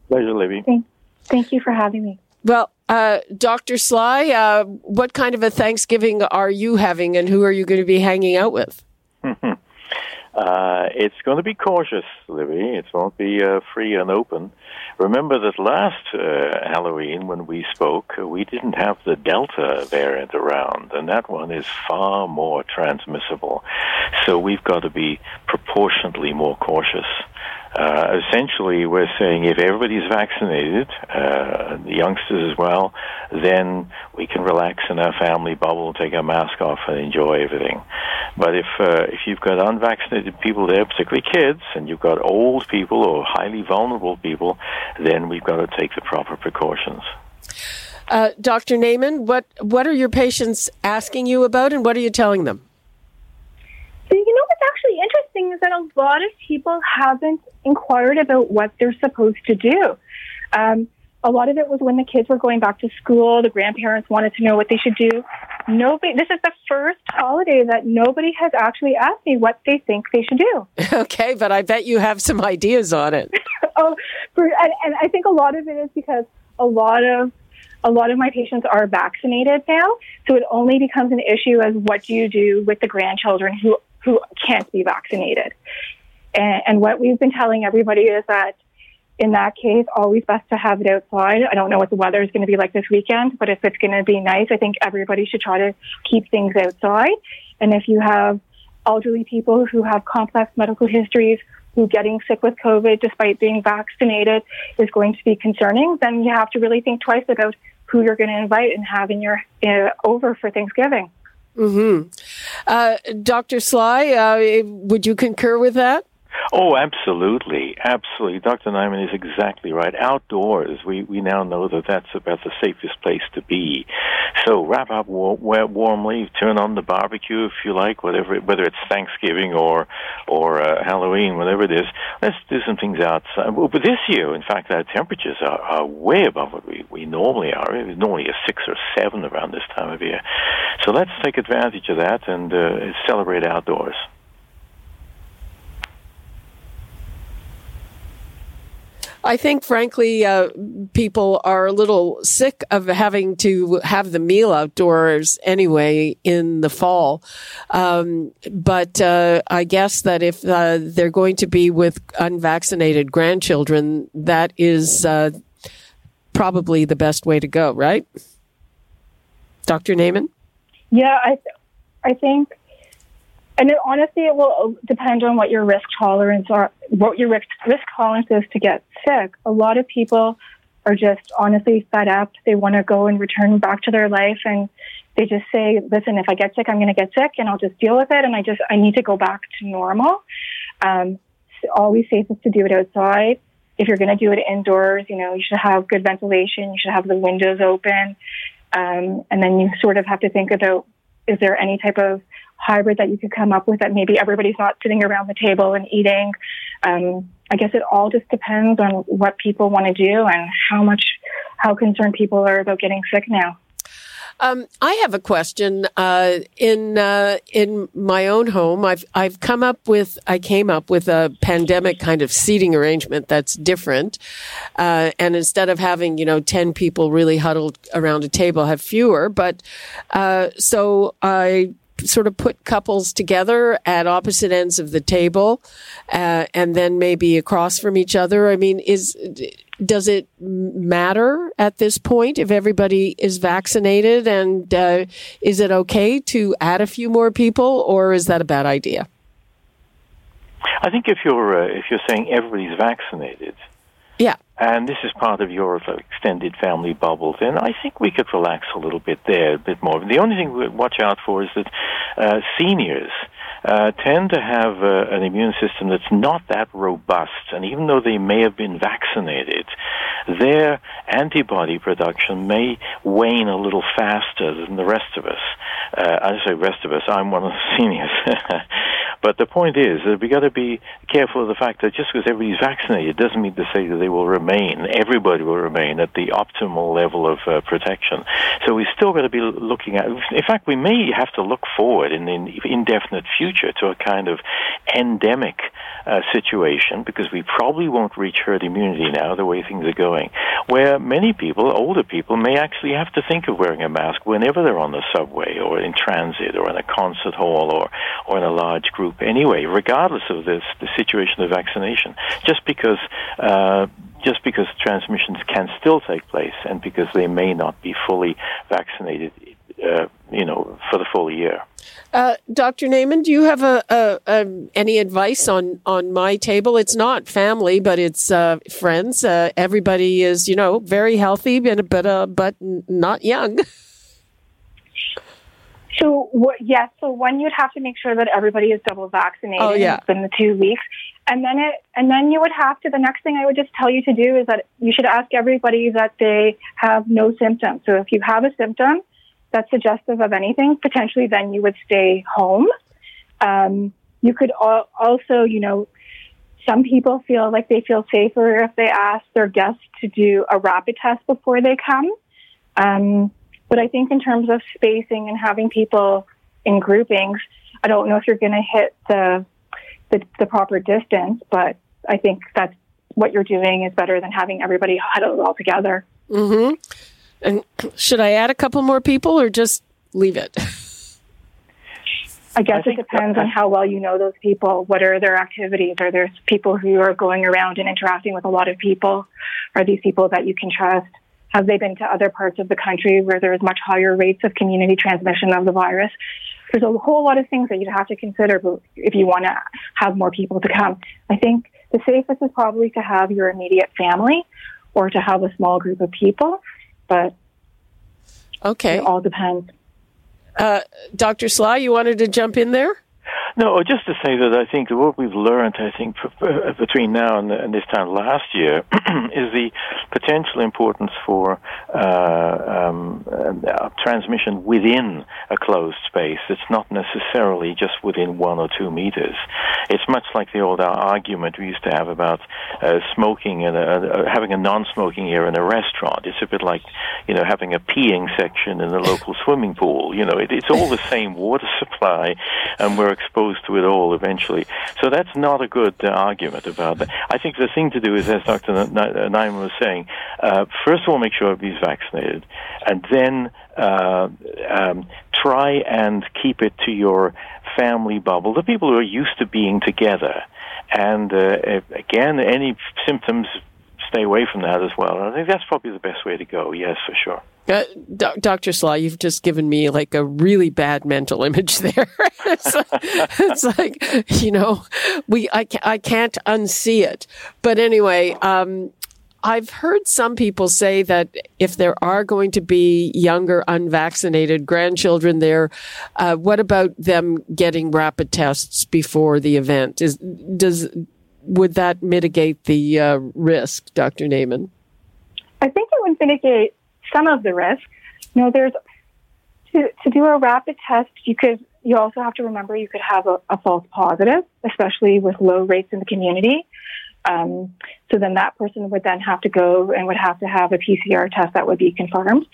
Pleasure, Libby. Thank, thank you for having me. Well, uh, Dr. Sly, uh, what kind of a Thanksgiving are you having, and who are you going to be hanging out with? Uh, it's going to be cautious, Libby. It won't be uh, free and open. Remember that last uh, Halloween when we spoke, uh, we didn't have the Delta variant around, and that one is far more transmissible. So we've got to be proportionately more cautious. Uh, essentially, we're saying if everybody's vaccinated, uh, the youngsters as well, then we can relax in our family bubble, take our mask off, and enjoy everything. But if uh, if you've got unvaccinated people there, particularly kids, and you've got old people or highly vulnerable people, then we've got to take the proper precautions. Uh, Dr. Naiman, what what are your patients asking you about, and what are you telling them? So you know what's actually interesting is that a lot of people haven't inquired about what they're supposed to do. Um, a lot of it was when the kids were going back to school. The grandparents wanted to know what they should do. Nobody. This is the first holiday that nobody has actually asked me what they think they should do. okay, but I bet you have some ideas on it. oh, for, and, and I think a lot of it is because a lot of a lot of my patients are vaccinated now, so it only becomes an issue as what do you do with the grandchildren who who can't be vaccinated. And, and what we've been telling everybody is that in that case, always best to have it outside. I don't know what the weather is going to be like this weekend, but if it's going to be nice, I think everybody should try to keep things outside. And if you have elderly people who have complex medical histories, who getting sick with COVID despite being vaccinated is going to be concerning, then you have to really think twice about who you're going to invite and have in your uh, over for Thanksgiving. Hmm. Uh, Dr. Sly, uh, would you concur with that? Oh, absolutely, absolutely. Dr. Naiman is exactly right. Outdoors, we, we now know that that's about the safest place to be. So wrap up war- warmly, turn on the barbecue if you like, whatever, whether it's Thanksgiving or or uh, Halloween, whatever it is. Let's do some things outside. But this year, in fact, our temperatures are, are way above what we, we normally are. It's normally a six or seven around this time of year. So let's take advantage of that and uh, celebrate outdoors. I think, frankly, uh, people are a little sick of having to have the meal outdoors anyway in the fall. Um, but uh, I guess that if uh, they're going to be with unvaccinated grandchildren, that is uh, probably the best way to go, right? Dr. Naiman? Yeah, I, th- I think and it, honestly, it will depend on what your risk tolerance are, what your risk, risk tolerance is to get sick. A lot of people are just honestly fed up. They want to go and return back to their life, and they just say, "Listen, if I get sick, I'm going to get sick, and I'll just deal with it, and I just I need to go back to normal." Um, always safest to do it outside. If you're going to do it indoors, you know you should have good ventilation. You should have the windows open, um, and then you sort of have to think about: is there any type of hybrid that you could come up with that maybe everybody's not sitting around the table and eating. Um, I guess it all just depends on what people want to do and how much, how concerned people are about getting sick now. Um, I have a question. Uh, in uh, in my own home, I've I've come up with I came up with a pandemic kind of seating arrangement that's different, uh, and instead of having you know ten people really huddled around a table, have fewer. But uh, so I sort of put couples together at opposite ends of the table, uh, and then maybe across from each other. I mean, is does it matter at this point if everybody is vaccinated, and uh, is it okay to add a few more people, or is that a bad idea? I think if you're uh, if you're saying everybody's vaccinated, yeah. And this is part of your extended family bubble. Then I think we could relax a little bit there, a bit more. The only thing we watch out for is that uh, seniors uh, tend to have uh, an immune system that's not that robust. And even though they may have been vaccinated, their antibody production may wane a little faster than the rest of us. Uh, I say rest of us, I'm one of the seniors. but the point is that we've got to be careful of the fact that just because everybody's vaccinated doesn't mean to say that they will remain, everybody will remain at the optimal level of uh, protection. So we're still got to be looking at, in fact, we may have to look forward in the indefinite future future to a kind of endemic uh, situation because we probably won't reach herd immunity now the way things are going, where many people, older people, may actually have to think of wearing a mask whenever they're on the subway or in transit or in a concert hall or, or in a large group anyway, regardless of this, the situation of vaccination, just because uh, just because transmissions can still take place and because they may not be fully vaccinated uh, you know, for the full year. Uh, Dr. Naiman, do you have a, a, a, any advice on, on my table? It's not family, but it's uh, friends. Uh, everybody is, you know, very healthy, but but, uh, but not young. So what, yes, so one you'd have to make sure that everybody is double vaccinated oh, yeah. within the two weeks, and then it and then you would have to. The next thing I would just tell you to do is that you should ask everybody that they have no symptoms. So if you have a symptom, that's suggestive of anything, potentially then you would stay home. Um, you could al- also, you know, some people feel like they feel safer if they ask their guests to do a rapid test before they come. Um, but I think in terms of spacing and having people in groupings, I don't know if you're going to hit the, the, the proper distance, but I think that's what you're doing is better than having everybody huddled all together. Mm-hmm. And should I add a couple more people or just leave it? I guess I it depends on how well you know those people. What are their activities? Are there people who are going around and interacting with a lot of people? Are these people that you can trust? Have they been to other parts of the country where there's much higher rates of community transmission of the virus? There's a whole lot of things that you'd have to consider if you want to have more people to come. I think the safest is probably to have your immediate family or to have a small group of people but okay, it all depends. Uh, Dr. Sly, you wanted to jump in there? No, just to say that I think what we've learned, I think, between now and, this time last year, is the potential importance for uh, um, uh, transmission within a closed space. It's not necessarily just within one or two meters. It's much like the old argument we used to have about uh, smoking and having a non-smoking area in a restaurant. It's a bit like, you know, having a peeing section in the local swimming pool. You know, it, it's all the same water supply, and we're exposed to it all eventually. So that's not a good uh, argument about that. I think the thing to do is, as Dr. Naiman was saying, uh, first of all, make sure everybody's vaccinated, and then uh, um, try and keep it to your family bubble, the people who are used to being together. And uh, again, any symptoms, stay away from that as well. I think that's probably the best way to go. Yes, for sure. Uh, Dr. Sly, you've just given me like a really bad mental image there. it's, like, it's, like, you know, we I, I can't unsee it. But anyway, um, I've heard some people say that if there are going to be younger unvaccinated grandchildren there, uh, what about them getting rapid tests before the event? Is does would that mitigate the uh, risk, Dr. Naiman? I think it would mitigate some of the risk. You know, there's to, to do a rapid test, you could you also have to remember you could have a, a false positive, especially with low rates in the community. Um, so then that person would then have to go and would have to have a PCR test that would be confirmed.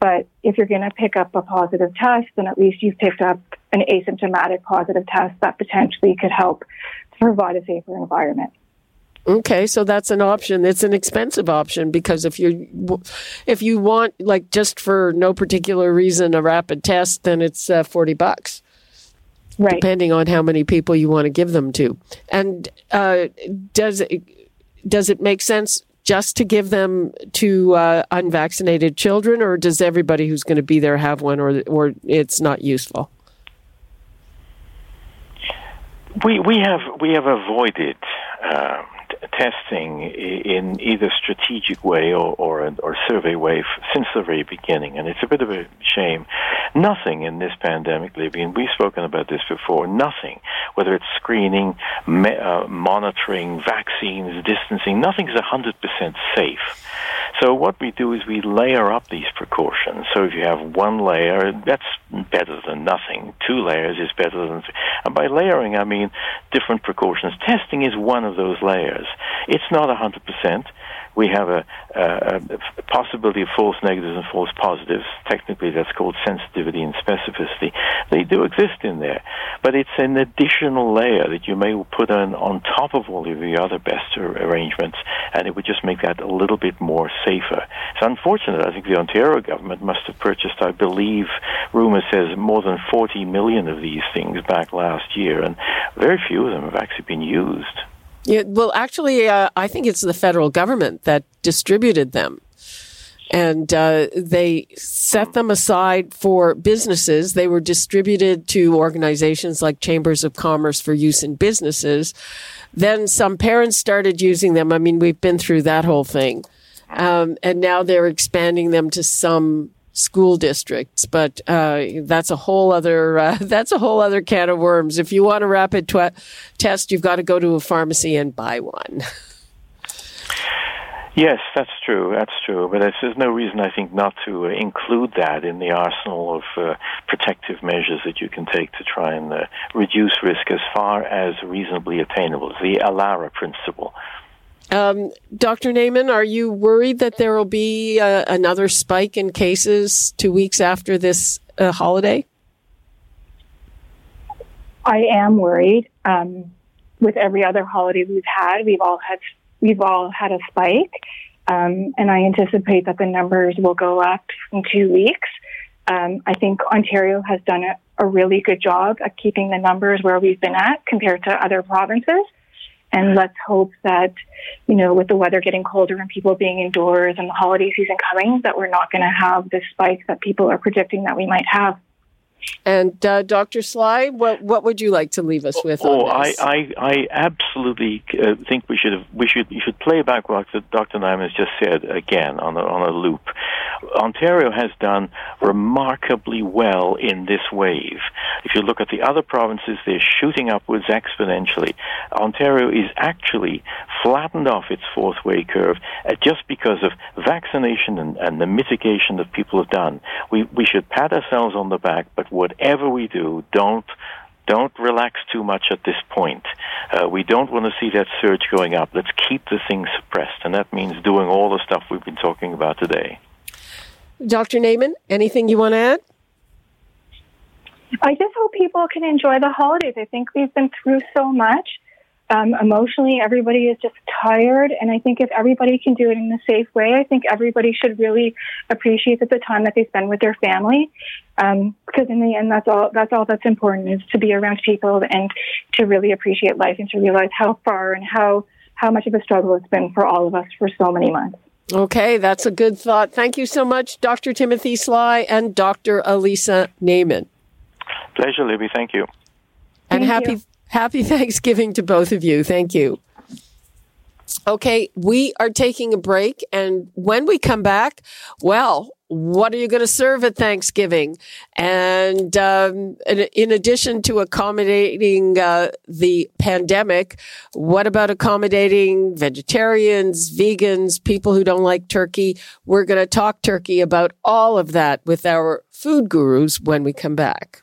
But if you're going to pick up a positive test, then at least you've picked up an asymptomatic positive test that potentially could help to provide a safer environment. Okay, so that's an option. It's an expensive option because if you if you want like just for no particular reason a rapid test, then it's uh, forty bucks, right? Depending on how many people you want to give them to. And uh, does it does it make sense just to give them to uh, unvaccinated children, or does everybody who's going to be there have one, or or it's not useful? We we have we have avoided. Uh, testing in either strategic way or or, or survey way since the very beginning, and it's a bit of a shame. Nothing in this pandemic, Libby, and we've spoken about this before. Nothing, whether it's screening, me, uh, monitoring, vaccines, distancing, nothing is hundred percent safe. So what we do is we layer up these precautions. So if you have one layer, that's better than nothing. Two layers is better than, and by layering I mean different precautions. Testing is one of those layers. It's not 100%. We have a, a, a, possibility of false negatives and false positives. Technically, that's called sensitivity and specificity. They do exist in there, but it's an additional layer that you may put on, on top of all of the other best arrangements, and it would just make that a little bit more safer. It's unfortunate. I think the Ontario government must have purchased, I believe, rumor says, more than 40 million of these things back last year, and very few of them have actually been used. Yeah, well, actually, uh, I think it's the federal government that distributed them. And uh, they set them aside for businesses. They were distributed to organizations like chambers of commerce for use in businesses. Then some parents started using them. I mean, we've been through that whole thing. Um, and now they're expanding them to some school districts, but uh, that's a whole other uh, that's a whole other can of worms. If you want a rapid tw- test, you've got to go to a pharmacy and buy one. Yes, that's true. That's true. But there's no reason, I think, not to uh, include that in the arsenal of uh, protective measures that you can take to try and uh, reduce risk as far as reasonably attainable. The ALARA principle. Um, Dr. Naiman, are you worried that there will be uh, another spike in cases two weeks after this uh, holiday? I am worried. Um, with every other holiday we've had, we've all had we've all had a spike, um, and I anticipate that the numbers will go up in two weeks. Um, I think Ontario has done a, a really good job at keeping the numbers where we've been at compared to other provinces. And let's hope that, you know, with the weather getting colder and people being indoors and the holiday season coming, that we're not going to have this spike that people are predicting that we might have. And uh, Dr. Sly, what what would you like to leave us with? Oh, I, I, I absolutely uh, think we should have, we should you should play back what Dr. Naiman has just said again on a, on a loop. Ontario has done remarkably well in this wave. If you look at the other provinces, they're shooting upwards exponentially. Ontario is actually flattened off its fourth wave curve uh, just because of vaccination and, and the mitigation that people have done. We we should pat ourselves on the back, but whatever we do, don't don't relax too much at this point. Uh, we don't want to see that surge going up. Let's keep the thing suppressed, and that means doing all the stuff we've been talking about today. Dr. Naiman, anything you want to add? I just hope people can enjoy the holidays. I think we've been through so much um, emotionally, everybody is just tired. And I think if everybody can do it in a safe way, I think everybody should really appreciate that the time that they spend with their family. Um, because in the end, that's all, that's all that's important is to be around people and to really appreciate life and to realize how far and how, how much of a struggle it's been for all of us for so many months. Okay, that's a good thought. Thank you so much, Dr. Timothy Sly and Dr. Alisa Naiman. Pleasure, Libby. Thank you. And Thank happy you. Happy Thanksgiving to both of you. Thank you. Okay, we are taking a break. And when we come back, well, what are you going to serve at Thanksgiving? And um, in addition to accommodating uh, the pandemic, what about accommodating vegetarians, vegans, people who don't like turkey? We're going to talk turkey about all of that with our food gurus when we come back.